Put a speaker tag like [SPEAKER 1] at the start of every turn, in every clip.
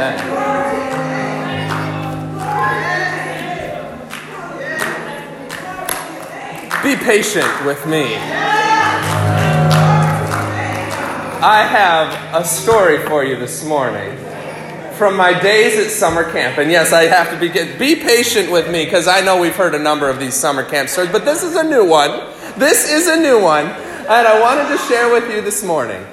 [SPEAKER 1] Amen. Be patient with me. I have a story for you this morning from my days at summer camp. And yes, I have to be be patient with me because I know we've heard a number of these summer camp stories, but this is a new one. This is a new one, and I wanted to share with you this morning.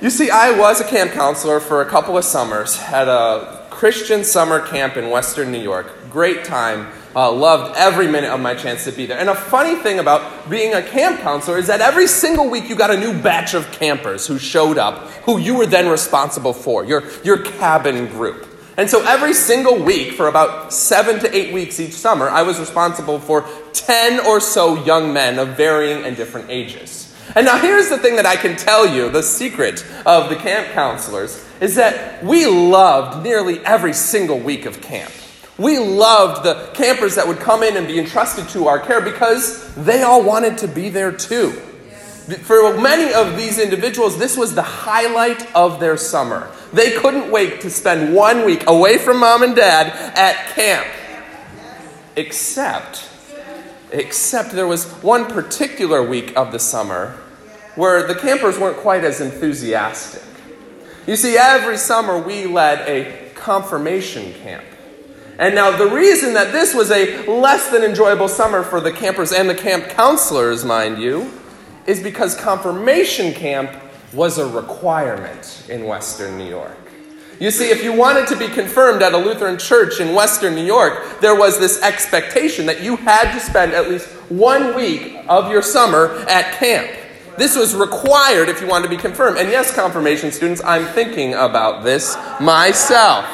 [SPEAKER 1] You see, I was a camp counselor for a couple of summers at a Christian summer camp in Western New York. Great time uh, loved every minute of my chance to be there. And a funny thing about being a camp counselor is that every single week you got a new batch of campers who showed up, who you were then responsible for, your, your cabin group. And so every single week, for about seven to eight weeks each summer, I was responsible for 10 or so young men of varying and different ages. And now here's the thing that I can tell you the secret of the camp counselors is that we loved nearly every single week of camp. We loved the campers that would come in and be entrusted to our care because they all wanted to be there too. For many of these individuals, this was the highlight of their summer. They couldn't wait to spend one week away from mom and dad at camp. Except, except there was one particular week of the summer where the campers weren't quite as enthusiastic. You see, every summer we led a confirmation camp. And now, the reason that this was a less than enjoyable summer for the campers and the camp counselors, mind you, is because confirmation camp was a requirement in Western New York. You see, if you wanted to be confirmed at a Lutheran church in Western New York, there was this expectation that you had to spend at least one week of your summer at camp. This was required if you wanted to be confirmed. And yes, confirmation students, I'm thinking about this myself.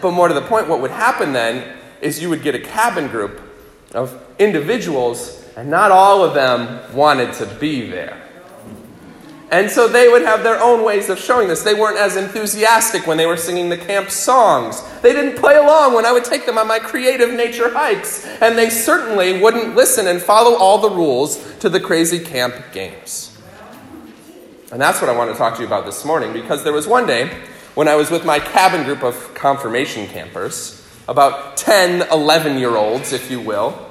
[SPEAKER 1] But more to the point, what would happen then is you would get a cabin group of individuals, and not all of them wanted to be there. And so they would have their own ways of showing this. They weren't as enthusiastic when they were singing the camp songs. They didn't play along when I would take them on my creative nature hikes. And they certainly wouldn't listen and follow all the rules to the crazy camp games. And that's what I want to talk to you about this morning because there was one day when I was with my cabin group of confirmation campers, about 10, 11 year olds, if you will.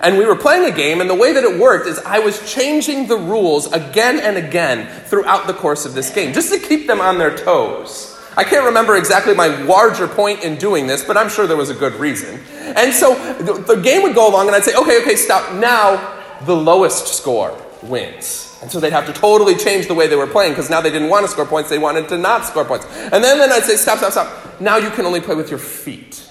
[SPEAKER 1] And we were playing a game, and the way that it worked is I was changing the rules again and again throughout the course of this game, just to keep them on their toes. I can't remember exactly my larger point in doing this, but I'm sure there was a good reason. And so the, game would go along, and I'd say, okay, okay, stop. Now the lowest score wins. And so they'd have to totally change the way they were playing because now they didn't want to score points, they wanted to not score points. And then, then I'd say, stop, stop, stop. Now you can only play with your feet.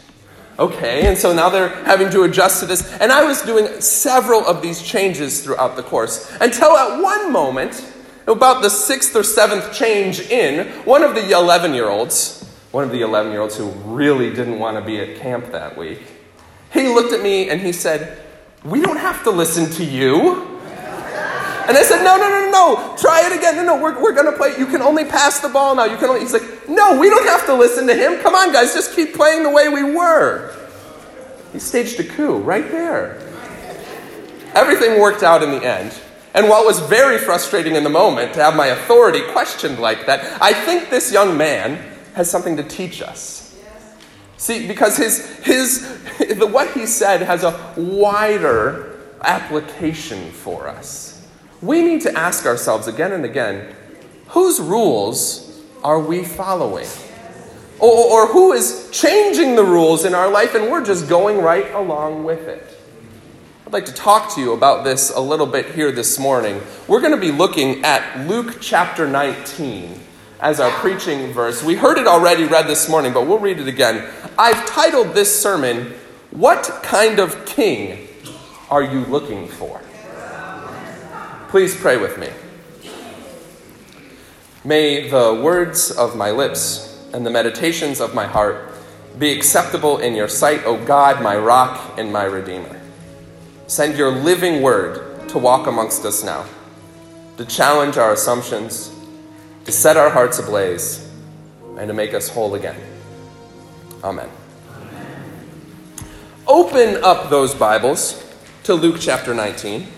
[SPEAKER 1] Okay, and so now they're having to adjust to this. And I was doing several of these changes throughout the course until at one moment, about the sixth or seventh change in, one of the 11 year olds, one of the 11 year olds who really didn't want to be at camp that week, he looked at me and he said, We don't have to listen to you. And I said, no, no, no, no, try it again. No, no, we're, we're going to play. You can only pass the ball now. You can only, he's like, no, we don't have to listen to him. Come on, guys, just keep playing the way we were. He staged a coup right there. Everything worked out in the end. And while it was very frustrating in the moment to have my authority questioned like that, I think this young man has something to teach us. See, because his, his, the, what he said has a wider application for us we need to ask ourselves again and again whose rules are we following? Or, or, who is changing the rules in our life and we're just going right along with it? I'd like to talk to you about this a little bit here this morning. We're going to be looking at Luke chapter 19 as our preaching verse. We heard it already read this morning, but we'll read it again. I've titled this sermon, What Kind of King Are You Looking For? Please pray with me. May the words of my lips and the meditations of my heart be acceptable in your sight, O God, my rock and my redeemer. Send your living word to walk amongst us now, to challenge our assumptions, to set our hearts ablaze, and to make us whole again. Amen. Open up those Bibles to Luke chapter 19.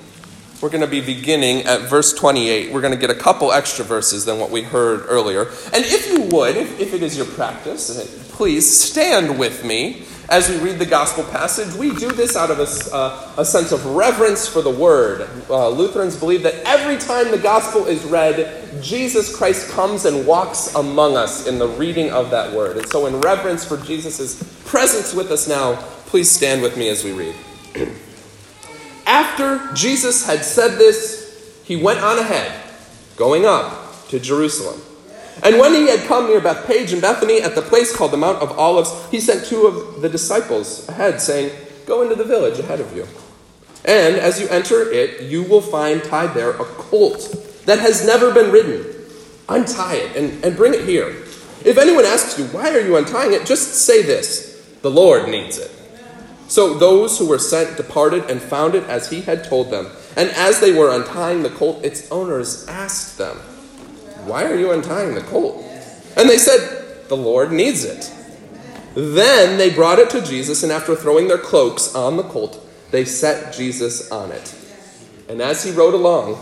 [SPEAKER 1] We're going to be beginning at verse 28. We're going to get a couple extra verses than what we heard earlier. And if you would, if, if it is your practice, uh, please stand with me as we read the gospel passage, we do this out of a, uh, a sense of reverence for the word. Uh, Lutherans believe that every time the gospel is read, Jesus Christ comes and walks among us in the reading of that word. And so, in reverence for Jesus' presence with us now, please stand with me as we read. After Jesus had said this, he went on ahead, going up to Jerusalem. And when he had come near Bethphage and Bethany at the place called the Mount of Olives, he sent two of the disciples ahead, saying, Go into the village ahead of you. And as you enter it, you will find tied there a colt that has never been ridden. Untie it and, and bring it here. If anyone asks you, Why are you untying it? just say this The Lord needs it. So those who were sent departed and found it as he had told them. And as they were untying the colt, its owners asked them, why are you untying the colt? And they said, The Lord needs it. Then they brought it to Jesus, and after throwing their cloaks on the colt, they set Jesus on it. And as he rode along,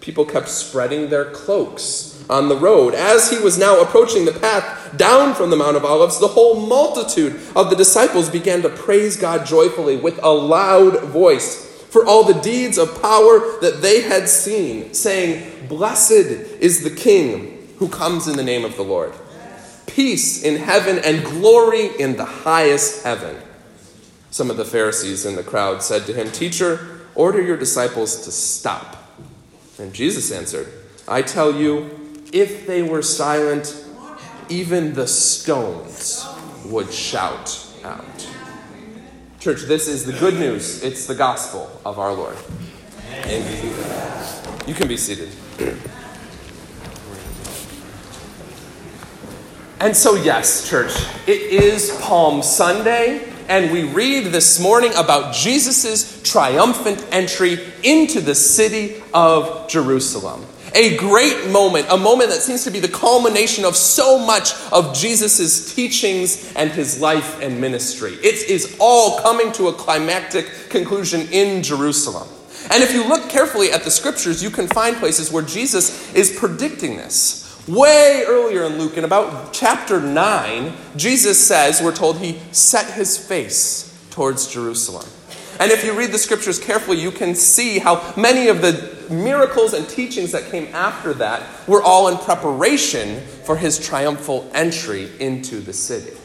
[SPEAKER 1] people kept spreading their cloaks on the road. As he was now approaching the path down from the Mount of Olives, the whole multitude of the disciples began to praise God joyfully with a loud voice for all the deeds of power that they had seen, saying, Blessed is the King who comes in the name of the Lord. Peace in heaven and glory in the highest heaven. Some of the Pharisees in the crowd said to him, Teacher, order your disciples to stop. And Jesus answered, I tell you, if they were silent, even the stones would shout out. Church, this is the good news. It's the gospel of our Lord. Amen. You can be seated. And so, yes, church, it is Palm Sunday, and we read this morning about Jesus' triumphant entry into the city of Jerusalem a great moment, a moment that seems to be the culmination of so much of Jesus' teachings and his life and ministry. It is all coming to a climactic conclusion in Jerusalem. And if you look carefully at the scriptures, you can find places where Jesus is predicting this. Way earlier in Luke, in about chapter 9, Jesus says, we're told he set his face towards Jerusalem. And if you read the scriptures carefully, you can see how many of the miracles and teachings that came after that were all in preparation for his triumphal entry into the city.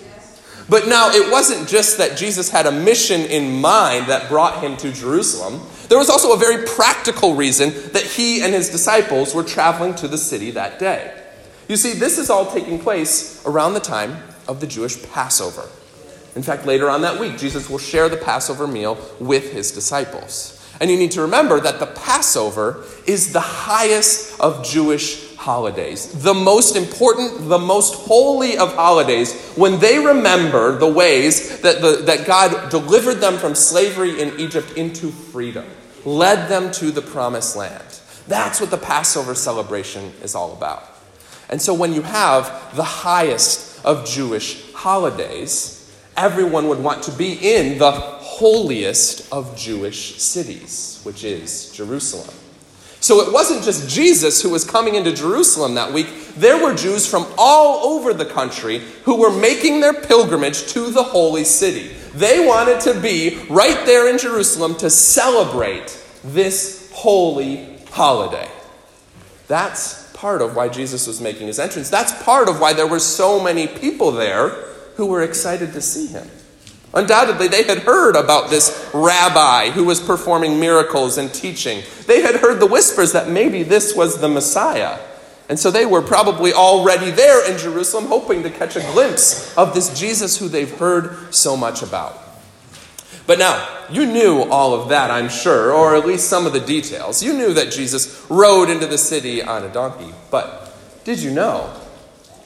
[SPEAKER 1] But now, it wasn't just that Jesus had a mission in mind that brought him to Jerusalem. There was also a very practical reason that he and his disciples were traveling to the city that day. You see, this is all taking place around the time of the Jewish Passover. In fact, later on that week, Jesus will share the Passover meal with his disciples. And you need to remember that the Passover is the highest of Jewish holidays, the most important, the most holy of holidays, when they remember the ways that, the, that God delivered them from slavery in Egypt into freedom, led them to the promised land. That's what the Passover celebration is all about. And so when you have the highest of Jewish holidays, everyone would want to be in the holiest of Jewish cities, which is Jerusalem. So it wasn't just Jesus who was coming into Jerusalem that week. There were Jews from all over the country who were making their pilgrimage to the holy city. They wanted to be right there in Jerusalem to celebrate this holy holiday. That's part of why Jesus was making his entrance. That's part of why there were so many people there who were excited to see him. Undoubtedly, they had heard about this rabbi who was performing miracles and teaching. They had heard the whispers that maybe this was the Messiah. And so they were probably already there in Jerusalem, hoping to catch a glimpse of this Jesus who they've heard so much about. But now, you knew all of that, I'm sure, or at least some of the details. You knew that Jesus rode into the city on a donkey. But did you know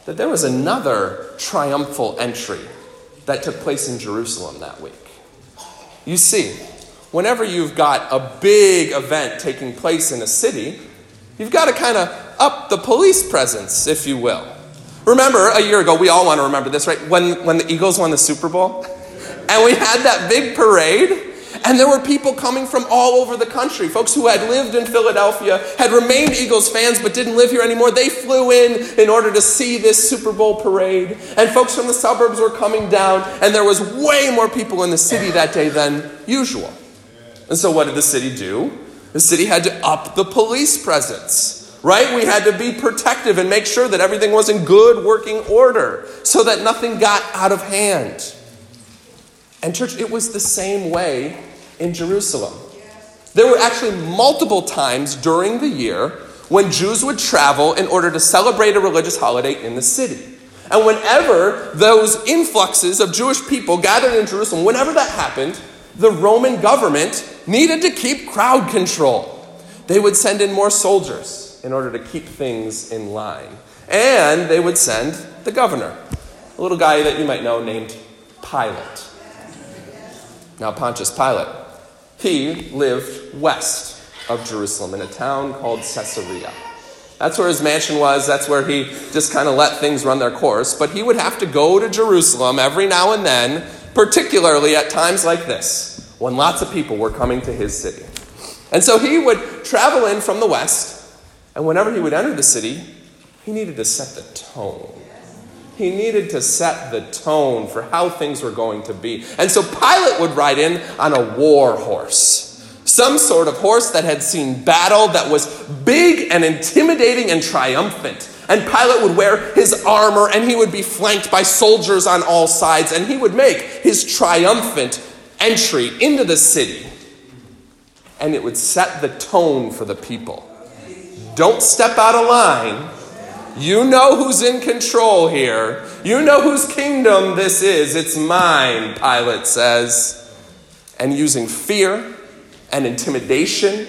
[SPEAKER 1] that there was another triumphal entry that took place in Jerusalem that week. You see, whenever you've got a big event taking place in a city, you've got to kind of up the police presence, if you will. Remember, a year ago, we all want to remember this, right? When, when the Eagles won the Super Bowl, and we had that big parade, And there were people coming from all over the country. Folks who had lived in Philadelphia, had remained Eagles fans, but didn't live here anymore. They flew in in order to see this Super Bowl parade. And folks from the suburbs were coming down, and there was way more people in the city that day than usual. And so, what did the city do? The city had to up the police presence right? We had to be protective and make sure that everything was in good working order so that nothing got out of hand. And, church, it was the same way in Jerusalem. There were actually multiple times during the year when Jews would travel in order to celebrate a religious holiday in the city. And whenever those influxes of Jewish people gathered in Jerusalem, whenever that happened, the Roman government needed to keep crowd control. They would send in more soldiers in order to keep things in line. And they would send the governor, a little guy that you might know named Pilate. Now, Pontius Pilate, he lived west of Jerusalem in a town called Caesarea. That's where his mansion was. That's where he just kind of let things run their course. But he would have to go to Jerusalem every now and then, particularly at times like this, when lots of people were coming to his city. And so he would travel in from the west and whenever he would enter the city, he needed to set the tone. He needed to set the tone for how things were going to be. And so Pilate would ride in on a war horse. Some sort of horse that had seen battle that was big and intimidating and triumphant. And Pilate would wear his armor and he would be flanked by soldiers on all sides and he would make his triumphant entry into the city. And it would set the tone for the people. Don't step out of line. You know who's in control here. You know whose kingdom this is. It's mine, Pilate says. And using fear and intimidation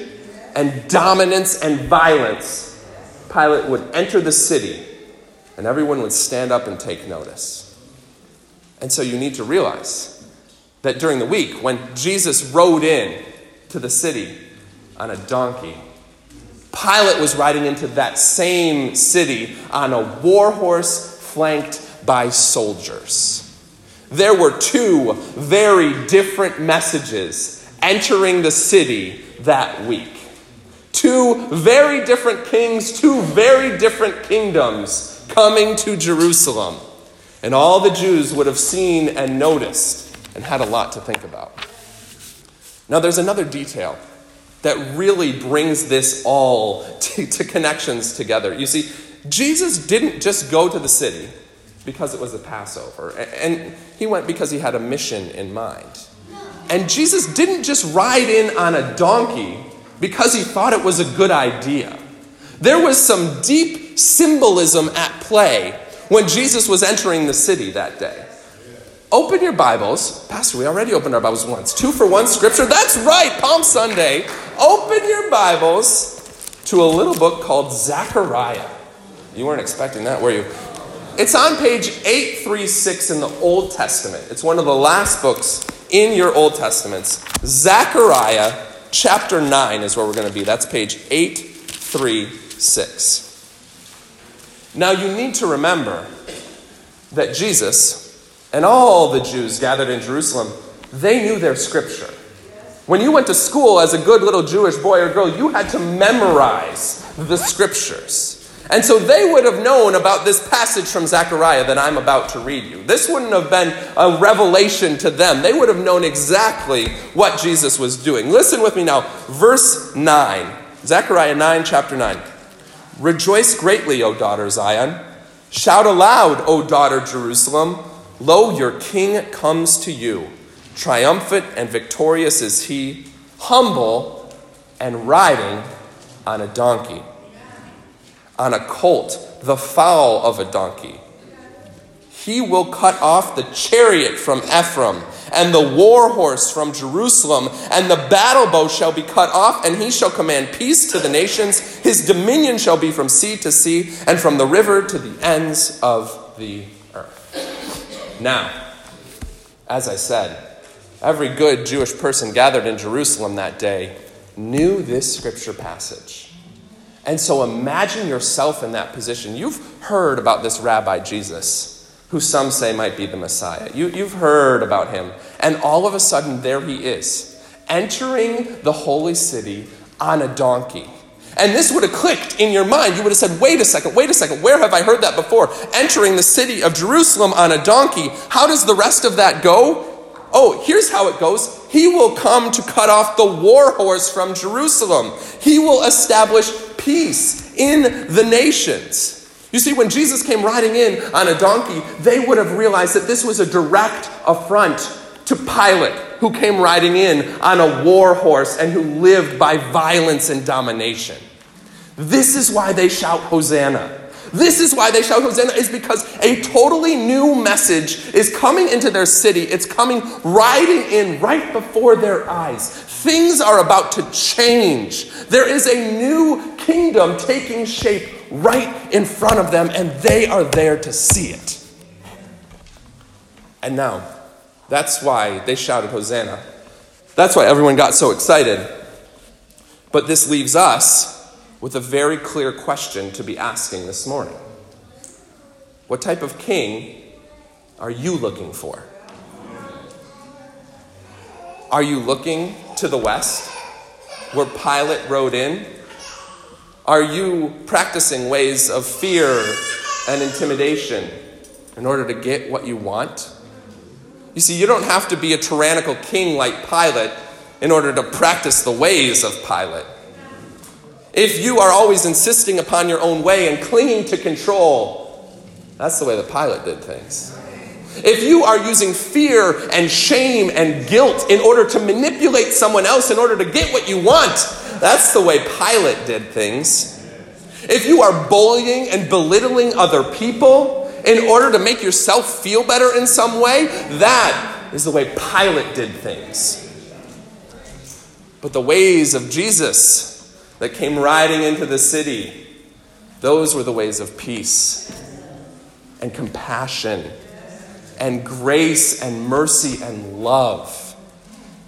[SPEAKER 1] and dominance and violence, Pilate would enter the city and everyone would stand up and take notice. And so you need to realize that during the week, when Jesus rode in to the city on a donkey, Pilate was riding into that same city on a war horse flanked by soldiers. There were two very different messages entering the city that week. Two very different kings, two very different kingdoms coming to Jerusalem. And all the Jews would have seen and noticed and had a lot to think about. Now, there's another detail that really brings this all to, to, connections together. You see, Jesus didn't just go to the city because it was the Passover, and he went because he had a mission in mind. And Jesus didn't just ride in on a donkey because he thought it was a good idea. There was some deep symbolism at play when Jesus was entering the city that day. Open your Bibles. Pastor, we already opened our Bibles once. Two for one scripture. That's right, Palm Sunday. Open your Bibles to a little book called Zechariah. You weren't expecting that, were you? It's on page 836 in the Old Testament. It's one of the last books in your Old Testaments. Zechariah chapter 9 is where we're going to be. That's page 836. Now, you need to remember that Jesus and all the Jews gathered in Jerusalem, they knew their scripture. When you went to school as a good little Jewish boy or girl, you had to memorize the scriptures. And so they would have known about this passage from Zechariah that I'm about to read you. This wouldn't have been a revelation to them. They would have known exactly what Jesus was doing. Listen with me now. Verse 9. Zechariah 9, chapter 9. Rejoice greatly, O daughter Zion. Shout aloud, O daughter Jerusalem. Lo, your king comes to you. Triumphant and victorious is he, humble and riding on a donkey, on a colt, the foal of a donkey. He will cut off the chariot from Ephraim and the war horse from Jerusalem, and the battle bow shall be cut off, and he shall command peace to the nations. His dominion shall be from sea to sea, and from the river to the ends of the now, as I said, every good Jewish person gathered in Jerusalem that day knew this scripture passage. And so imagine yourself in that position. You've heard about this rabbi Jesus, who some say might be the Messiah. You, you've heard about him. And all of a sudden, there he is, entering the holy city on a donkey. And this would have clicked in your mind. You would have said, wait a second, wait a second, where have I heard that before? Entering the city of Jerusalem on a donkey. How does the rest of that go? Oh, here's how it goes. He will come to cut off the war horse from Jerusalem. He will establish peace in the nations. You see, when Jesus came riding in on a donkey, they would have realized that this was a direct affront to Pilate, who came riding in on a war horse and who lived by violence and domination. This is why they shout Hosanna. This is why they shout Hosanna, is because a totally new message is coming into their city. It's coming riding in right before their eyes. Things are about to change. There is a new kingdom taking shape right in front of them, and they are there to see it. And now, that's why they shouted Hosanna. That's why everyone got so excited. But this leaves us with a very clear question to be asking this morning What type of king are you looking for? Are you looking to the west, where Pilate rode in? Are you practicing ways of fear and intimidation in order to get what you want? You see, you don't have to be a tyrannical king like Pilate in order to practice the ways of Pilate. If you are always insisting upon your own way and clinging to control, that's the way that Pilate did things. If you are using fear and shame and guilt in order to manipulate someone else in order to get what you want, that's the way Pilate did things. If you are bullying and belittling other people, in order to make yourself feel better in some way, that is the way Pilate did things. But the ways of Jesus that came riding into the city, those were the ways of peace and compassion and grace and mercy and love.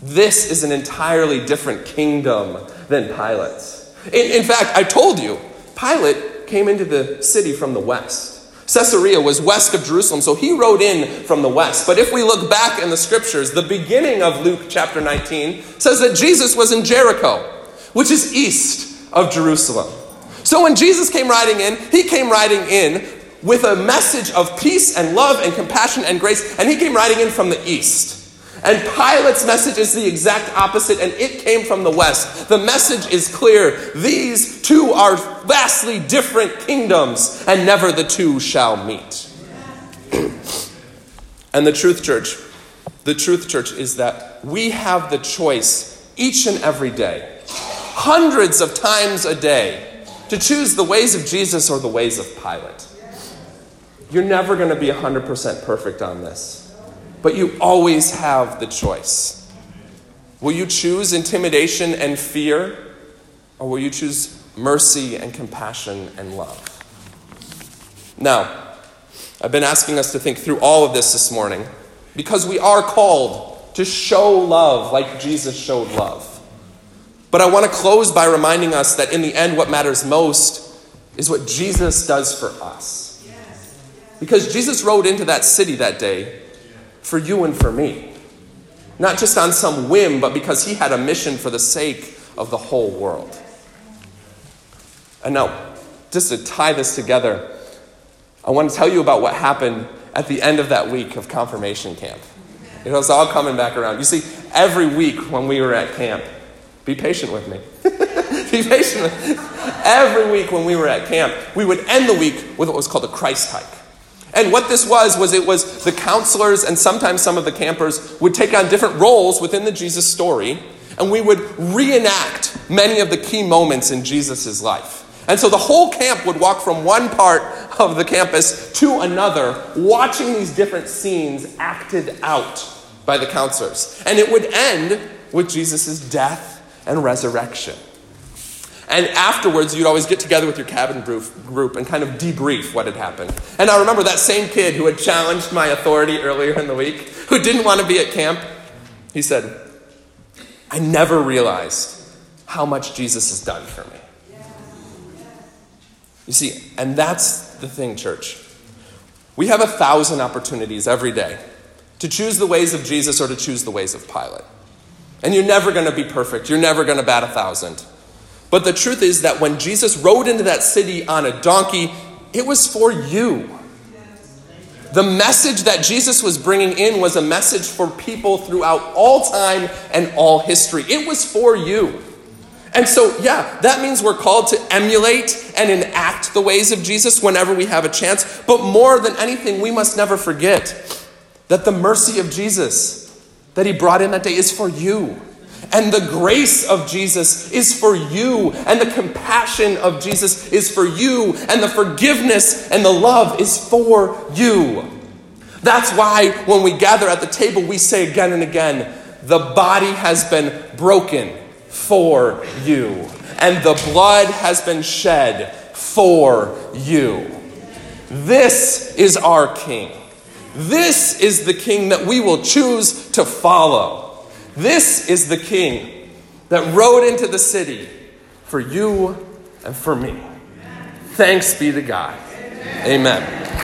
[SPEAKER 1] This is an entirely different kingdom than Pilate's. In, in fact, I told you, Pilate came into the city from the west. Caesarea was west of Jerusalem, so he rode in from the west. But if we look back in the scriptures, the beginning of Luke chapter 19 says that Jesus was in Jericho, which is east of Jerusalem. So when Jesus came riding in, he came riding in with a message of peace and love and compassion and grace, and he came riding in from the east. And Pilate's message is the exact opposite, and it came from the west. The message is clear. These two are vastly different kingdoms, and never the two shall meet. and the truth, church, the truth, church, is that we have the choice each and every day, hundreds of times a day, to choose the ways of Jesus or the ways of Pilate. You're never going to be 100% perfect on this. But you always have the choice. Will you choose intimidation and fear, or will you choose mercy and compassion and love? Now, I've been asking us to think through all of this this morning because we are called to show love like Jesus showed love. But I want to close by reminding us that in the end, what matters most is what Jesus does for us. Because Jesus rode into that city that day for you and for me. Not just on some whim, but because he had a mission for the sake of the whole world. And now, just to tie this together, I want to tell you about what happened at the end of that week of confirmation camp. It was all coming back around. You see, every week when we were at camp, be patient with me. be patient with me. Every week when we were at camp, we would end the week with what was called a Christ hike. And what this was, was it was the counselors and sometimes some of the campers would take on different roles within the Jesus story, and we would reenact many of the key moments in Jesus' life. And so the whole camp would walk from one part of the campus to another, watching these different scenes acted out by the counselors. And it would end with Jesus' death and resurrection. And afterwards, you'd always get together with your cabin group and kind of debrief what had happened. And I remember that same kid who had challenged my authority earlier in the week, who didn't want to be at camp, he said, I never realized how much Jesus has done for me. You see, and that's the thing, church. We have a thousand opportunities every day to choose the ways of Jesus or to choose the ways of Pilate. And you're never going to be perfect. You're never going to bat a thousand. But the truth is that when Jesus rode into that city on a donkey, it was for you. The message that Jesus was bringing in was a message for people throughout all time and all history. It was for you. And so, yeah, that means we're called to emulate and enact the ways of Jesus whenever we have a chance. But more than anything, we must never forget that the mercy of Jesus that he brought in that day is for you. And the grace of Jesus is for you. And the compassion of Jesus is for you. And the forgiveness and the love is for you. That's why when we gather at the table, we say again and again, the body has been broken for you, and the blood has been shed for you. This is our King. This is the King that we will choose to follow. This is the King that rode into the city for you and for me. Thanks be to God. Amen.